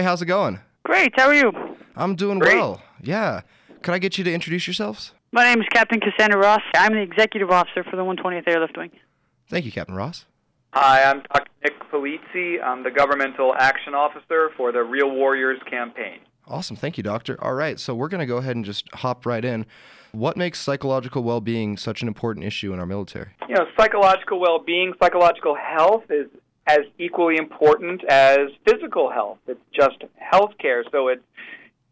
Hey, how's it going? Great. How are you? I'm doing Great. well. Yeah. Could I get you to introduce yourselves? My name is Captain Cassandra Ross. I'm the executive officer for the 120th Airlift Wing. Thank you, Captain Ross. Hi, I'm Dr. Nick Polizzi. I'm the governmental action officer for the Real Warriors campaign. Awesome. Thank you, Doctor. All right. So we're going to go ahead and just hop right in. What makes psychological well being such an important issue in our military? You know, psychological well-being, psychological health is as equally important as physical health. It's just health care. So it's,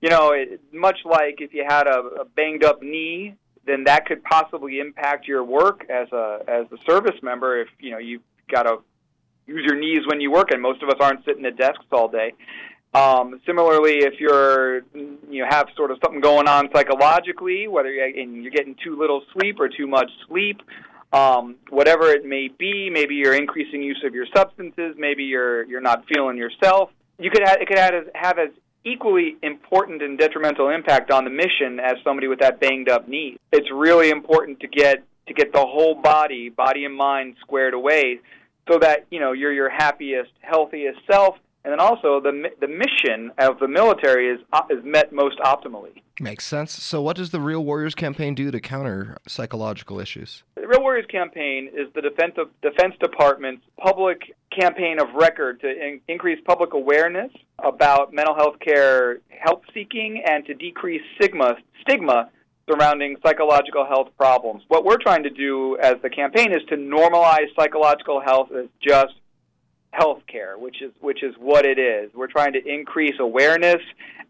you know, it, much like if you had a, a banged up knee, then that could possibly impact your work as a as a service member. If you know you've got to use your knees when you work, and most of us aren't sitting at desks all day. Um, similarly, if you're you have sort of something going on psychologically, whether you're, and you're getting too little sleep or too much sleep, um, whatever it may be, maybe you're increasing use of your substances, maybe you're you're not feeling yourself. You could have, it could have as, have as equally important and detrimental impact on the mission as somebody with that banged up knee. It's really important to get to get the whole body, body and mind squared away so that, you know, you're your happiest, healthiest self and then also the the mission of the military is uh, is met most optimally. Makes sense. So, what does the Real Warriors campaign do to counter psychological issues? The Real Warriors campaign is the Defense, of, Defense Department's public campaign of record to in, increase public awareness about mental health care help seeking and to decrease stigma stigma surrounding psychological health problems. What we're trying to do as the campaign is to normalize psychological health as just health care, which is which is what it is. We're trying to increase awareness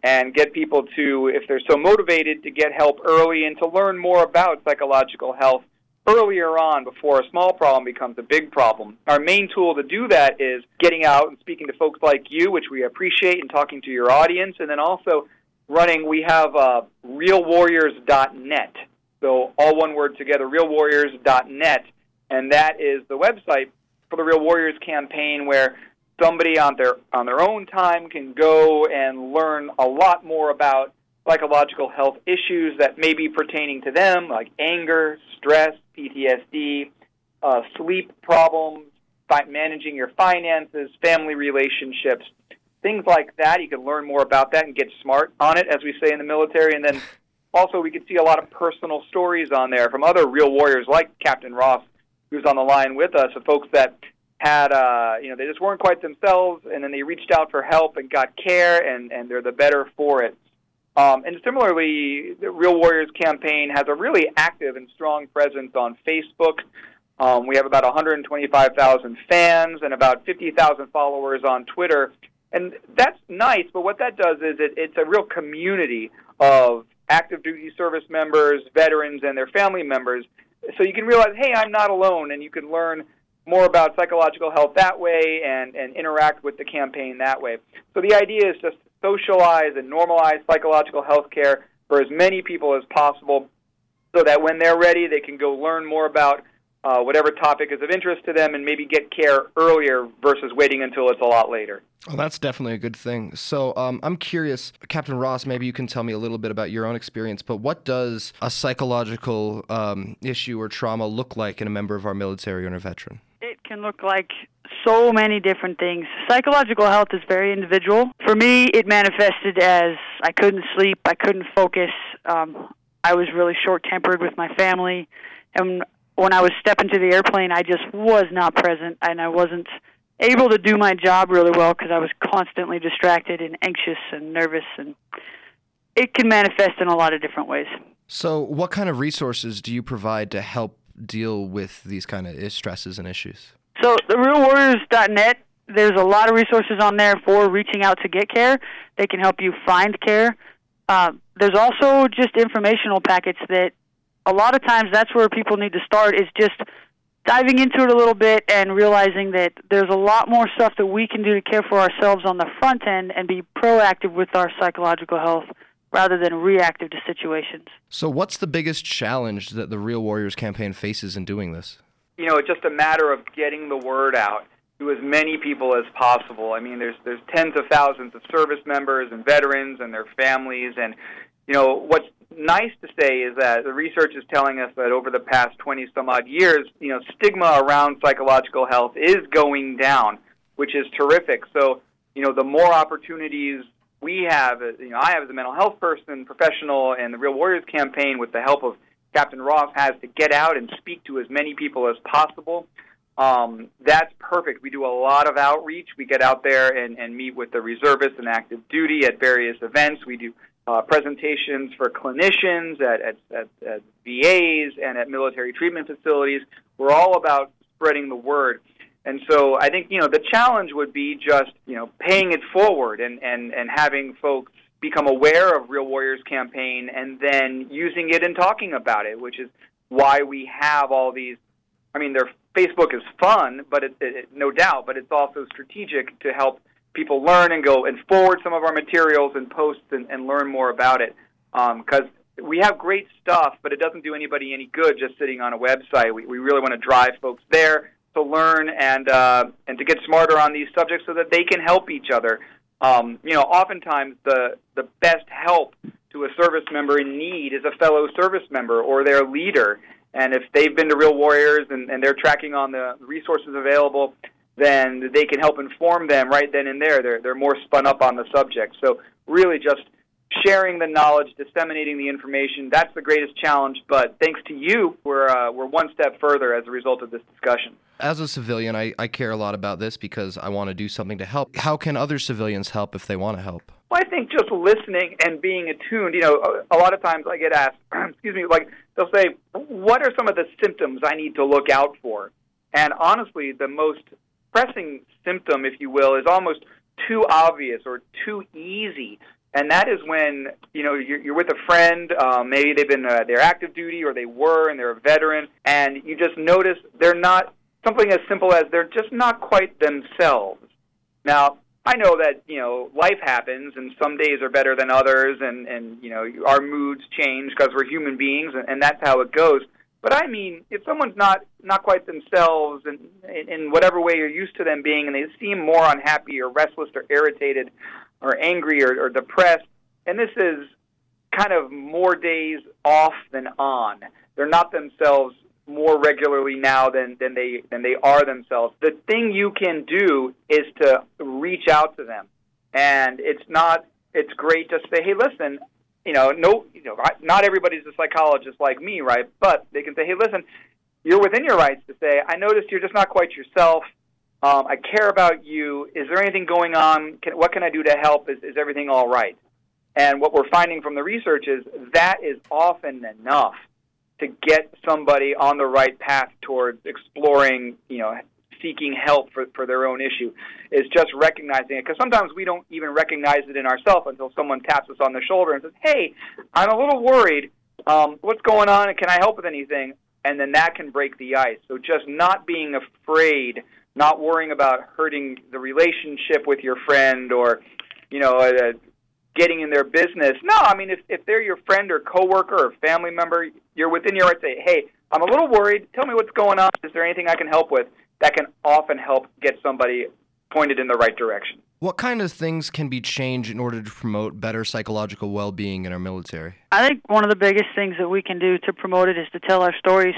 and get people to, if they're so motivated, to get help early and to learn more about psychological health earlier on before a small problem becomes a big problem. Our main tool to do that is getting out and speaking to folks like you, which we appreciate, and talking to your audience, and then also running. We have uh, realwarriors.net. So all one word together, realwarriors.net, and that is the website for the Real Warriors campaign where somebody on their on their own time can go and learn a lot more about psychological health issues that may be pertaining to them, like anger, stress, PTSD, uh, sleep problems, fi- managing your finances, family relationships, things like that. You can learn more about that and get smart on it, as we say in the military. And then also, we could see a lot of personal stories on there from other real warriors like Captain Ross, who's on the line with us, of folks that had uh, you know they just weren't quite themselves, and then they reached out for help and got care, and and they're the better for it. Um, and similarly, the Real Warriors campaign has a really active and strong presence on Facebook. Um, we have about 125,000 fans and about 50,000 followers on Twitter, and that's nice. But what that does is it, it's a real community of active duty service members, veterans, and their family members. So you can realize, hey, I'm not alone, and you can learn more about psychological health that way and, and interact with the campaign that way. So the idea is just socialize and normalize psychological health care for as many people as possible so that when they're ready, they can go learn more about uh, whatever topic is of interest to them and maybe get care earlier versus waiting until it's a lot later. Well, that's definitely a good thing. So, um, I'm curious, Captain Ross, maybe you can tell me a little bit about your own experience, but what does a psychological um, issue or trauma look like in a member of our military or a veteran? It can look like so many different things. Psychological health is very individual. For me, it manifested as I couldn't sleep, I couldn't focus, um, I was really short tempered with my family, and when I was stepping to the airplane, I just was not present, and I wasn't able to do my job really well because I was constantly distracted and anxious and nervous, and it can manifest in a lot of different ways. So, what kind of resources do you provide to help deal with these kind of stresses and issues? So, the realwarriors.net, there's a lot of resources on there for reaching out to get care. They can help you find care. Uh, there's also just informational packets that a lot of times that's where people need to start is just diving into it a little bit and realizing that there's a lot more stuff that we can do to care for ourselves on the front end and be proactive with our psychological health rather than reactive to situations. So, what's the biggest challenge that the Real Warriors campaign faces in doing this? You know, it's just a matter of getting the word out to as many people as possible. I mean, there's there's tens of thousands of service members and veterans and their families, and you know what's nice to say is that the research is telling us that over the past 20 some odd years, you know, stigma around psychological health is going down, which is terrific. So you know, the more opportunities we have, uh, you know, I have as a mental health person, professional, and the Real Warriors campaign with the help of Captain Ross has to get out and speak to as many people as possible. Um, that's perfect. We do a lot of outreach. We get out there and, and meet with the reservists and active duty at various events. We do uh, presentations for clinicians at, at, at, at VAs and at military treatment facilities. We're all about spreading the word. And so I think you know the challenge would be just you know paying it forward and and and having folks become aware of Real Warriors campaign and then using it and talking about it, which is why we have all these. I mean, their Facebook is fun, but it, it, no doubt, but it's also strategic to help people learn and go and forward some of our materials and posts and, and learn more about it. Because um, we have great stuff, but it doesn't do anybody any good just sitting on a website. We, we really want to drive folks there to learn and uh, and to get smarter on these subjects so that they can help each other. Um, you know, oftentimes the the best help to a service member in need is a fellow service member or their leader. And if they've been to Real Warriors and, and they're tracking on the resources available, then they can help inform them right then and there. They're they're more spun up on the subject. So really, just sharing the knowledge, disseminating the information. That's the greatest challenge. But thanks to you, we're uh, we're one step further as a result of this discussion. As a civilian, I, I care a lot about this because I want to do something to help. How can other civilians help if they want to help? Well, I think just listening and being attuned. You know, a, a lot of times I get asked, excuse me, like they'll say, "What are some of the symptoms I need to look out for?" And honestly, the most pressing symptom, if you will, is almost too obvious or too easy and that is when you know you're, you're with a friend. Um, maybe they've been uh, they're active duty or they were and they're a veteran, and you just notice they're not something as simple as they're just not quite themselves. Now, I know that you know life happens, and some days are better than others, and and you know our moods change because we're human beings, and, and that's how it goes. But I mean, if someone's not not quite themselves, and in, in whatever way you're used to them being, and they seem more unhappy or restless or irritated, or angry or, or depressed, and this is kind of more days off than on. They're not themselves more regularly now than, than they than they are themselves. The thing you can do is to reach out to them, and it's not. It's great to say, hey, listen, you know, no, you know, not everybody's a psychologist like me, right? But they can say, hey, listen, you're within your rights to say, I noticed you're just not quite yourself. Um, I care about you. Is there anything going on? Can, what can I do to help? Is, is everything all right? And what we're finding from the research is that is often enough to get somebody on the right path towards exploring, you know, seeking help for, for their own issue is just recognizing it because sometimes we don't even recognize it in ourselves until someone taps us on the shoulder and says hey i'm a little worried um, what's going on and can i help with anything and then that can break the ice so just not being afraid not worrying about hurting the relationship with your friend or you know uh, getting in their business. No, I mean if if they're your friend or coworker or family member, you're within your right to say, "Hey, I'm a little worried. Tell me what's going on. Is there anything I can help with?" That can often help get somebody pointed in the right direction. What kind of things can be changed in order to promote better psychological well-being in our military? I think one of the biggest things that we can do to promote it is to tell our stories,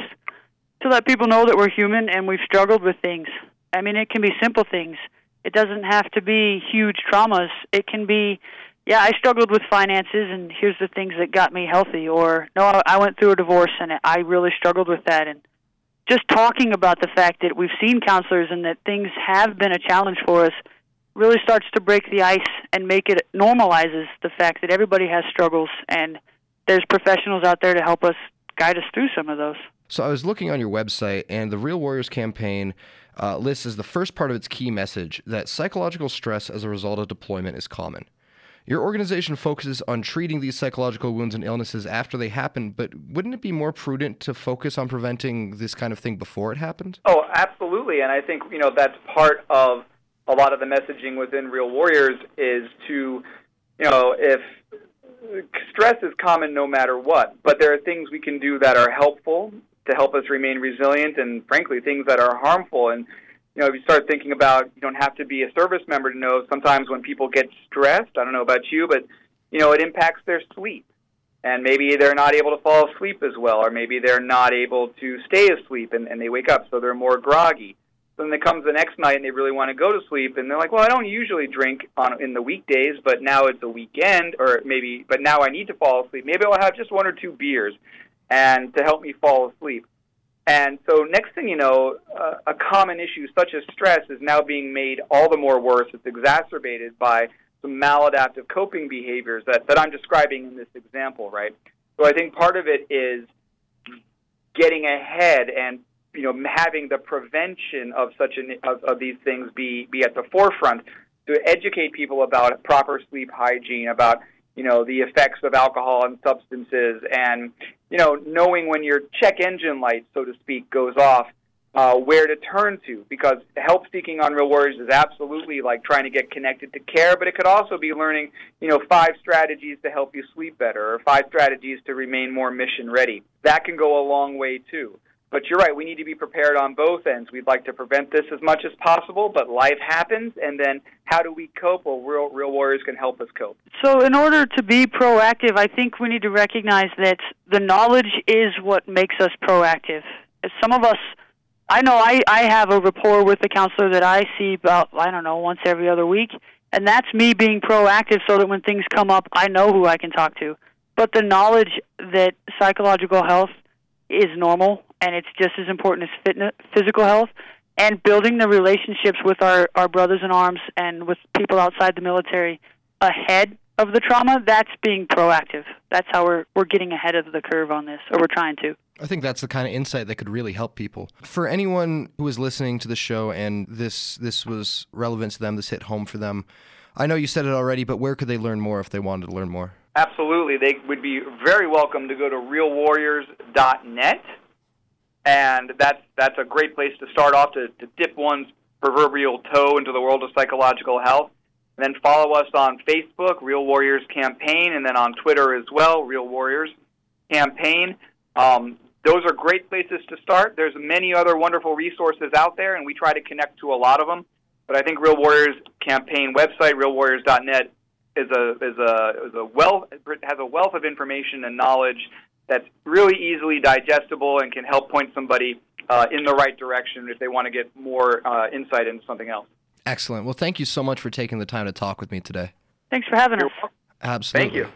to let people know that we're human and we've struggled with things. I mean, it can be simple things. It doesn't have to be huge traumas. It can be, yeah, I struggled with finances, and here's the things that got me healthy. Or, no, I went through a divorce, and I really struggled with that. And just talking about the fact that we've seen counselors and that things have been a challenge for us really starts to break the ice and make it normalizes the fact that everybody has struggles and there's professionals out there to help us guide us through some of those. So I was looking on your website, and the Real Warriors campaign uh, lists as the first part of its key message that psychological stress as a result of deployment is common. Your organization focuses on treating these psychological wounds and illnesses after they happen, but wouldn't it be more prudent to focus on preventing this kind of thing before it happened? Oh, absolutely. And I think, you know, that's part of a lot of the messaging within Real Warriors is to, you know, if stress is common no matter what, but there are things we can do that are helpful to help us remain resilient and frankly things that are harmful and you know if you start thinking about you don't have to be a service member to know sometimes when people get stressed i don't know about you but you know it impacts their sleep and maybe they're not able to fall asleep as well or maybe they're not able to stay asleep and, and they wake up so they're more groggy then they comes the next night and they really want to go to sleep, and they're like, "Well, I don't usually drink on in the weekdays, but now it's a weekend, or maybe, but now I need to fall asleep. Maybe I'll have just one or two beers, and to help me fall asleep." And so, next thing you know, uh, a common issue such as stress is now being made all the more worse. It's exacerbated by some maladaptive coping behaviors that, that I'm describing in this example, right? So I think part of it is getting ahead and you know having the prevention of such an of, of these things be be at the forefront to educate people about proper sleep hygiene, about you know the effects of alcohol and substances, and you know knowing when your check engine light, so to speak, goes off, uh, where to turn to. Because help seeking on Real Warriors is absolutely like trying to get connected to care, but it could also be learning you know five strategies to help you sleep better, or five strategies to remain more mission ready. That can go a long way too. But you're right, we need to be prepared on both ends. We'd like to prevent this as much as possible, but life happens, and then how do we cope? Well, Real, Real Warriors can help us cope. So, in order to be proactive, I think we need to recognize that the knowledge is what makes us proactive. Some of us, I know I, I have a rapport with the counselor that I see about, I don't know, once every other week, and that's me being proactive so that when things come up, I know who I can talk to. But the knowledge that psychological health is normal and it's just as important as fitness, physical health and building the relationships with our, our brothers in arms and with people outside the military ahead of the trauma that's being proactive that's how we're we're getting ahead of the curve on this or we're trying to I think that's the kind of insight that could really help people. For anyone who is listening to the show and this this was relevant to them, this hit home for them. I know you said it already, but where could they learn more if they wanted to learn more? Absolutely. They would be very welcome to go to realwarriors.net. And that's, that's a great place to start off to, to dip one's proverbial toe into the world of psychological health. And then follow us on Facebook, Real Warriors Campaign, and then on Twitter as well, Real Warriors Campaign. Um, those are great places to start. There's many other wonderful resources out there, and we try to connect to a lot of them. But I think Real Warriors Campaign website, realwarriors.net, is a is a is a wealth has a wealth of information and knowledge that's really easily digestible and can help point somebody uh, in the right direction if they want to get more uh, insight into something else. Excellent. Well, thank you so much for taking the time to talk with me today. thanks for having us Absolutely. Thank you.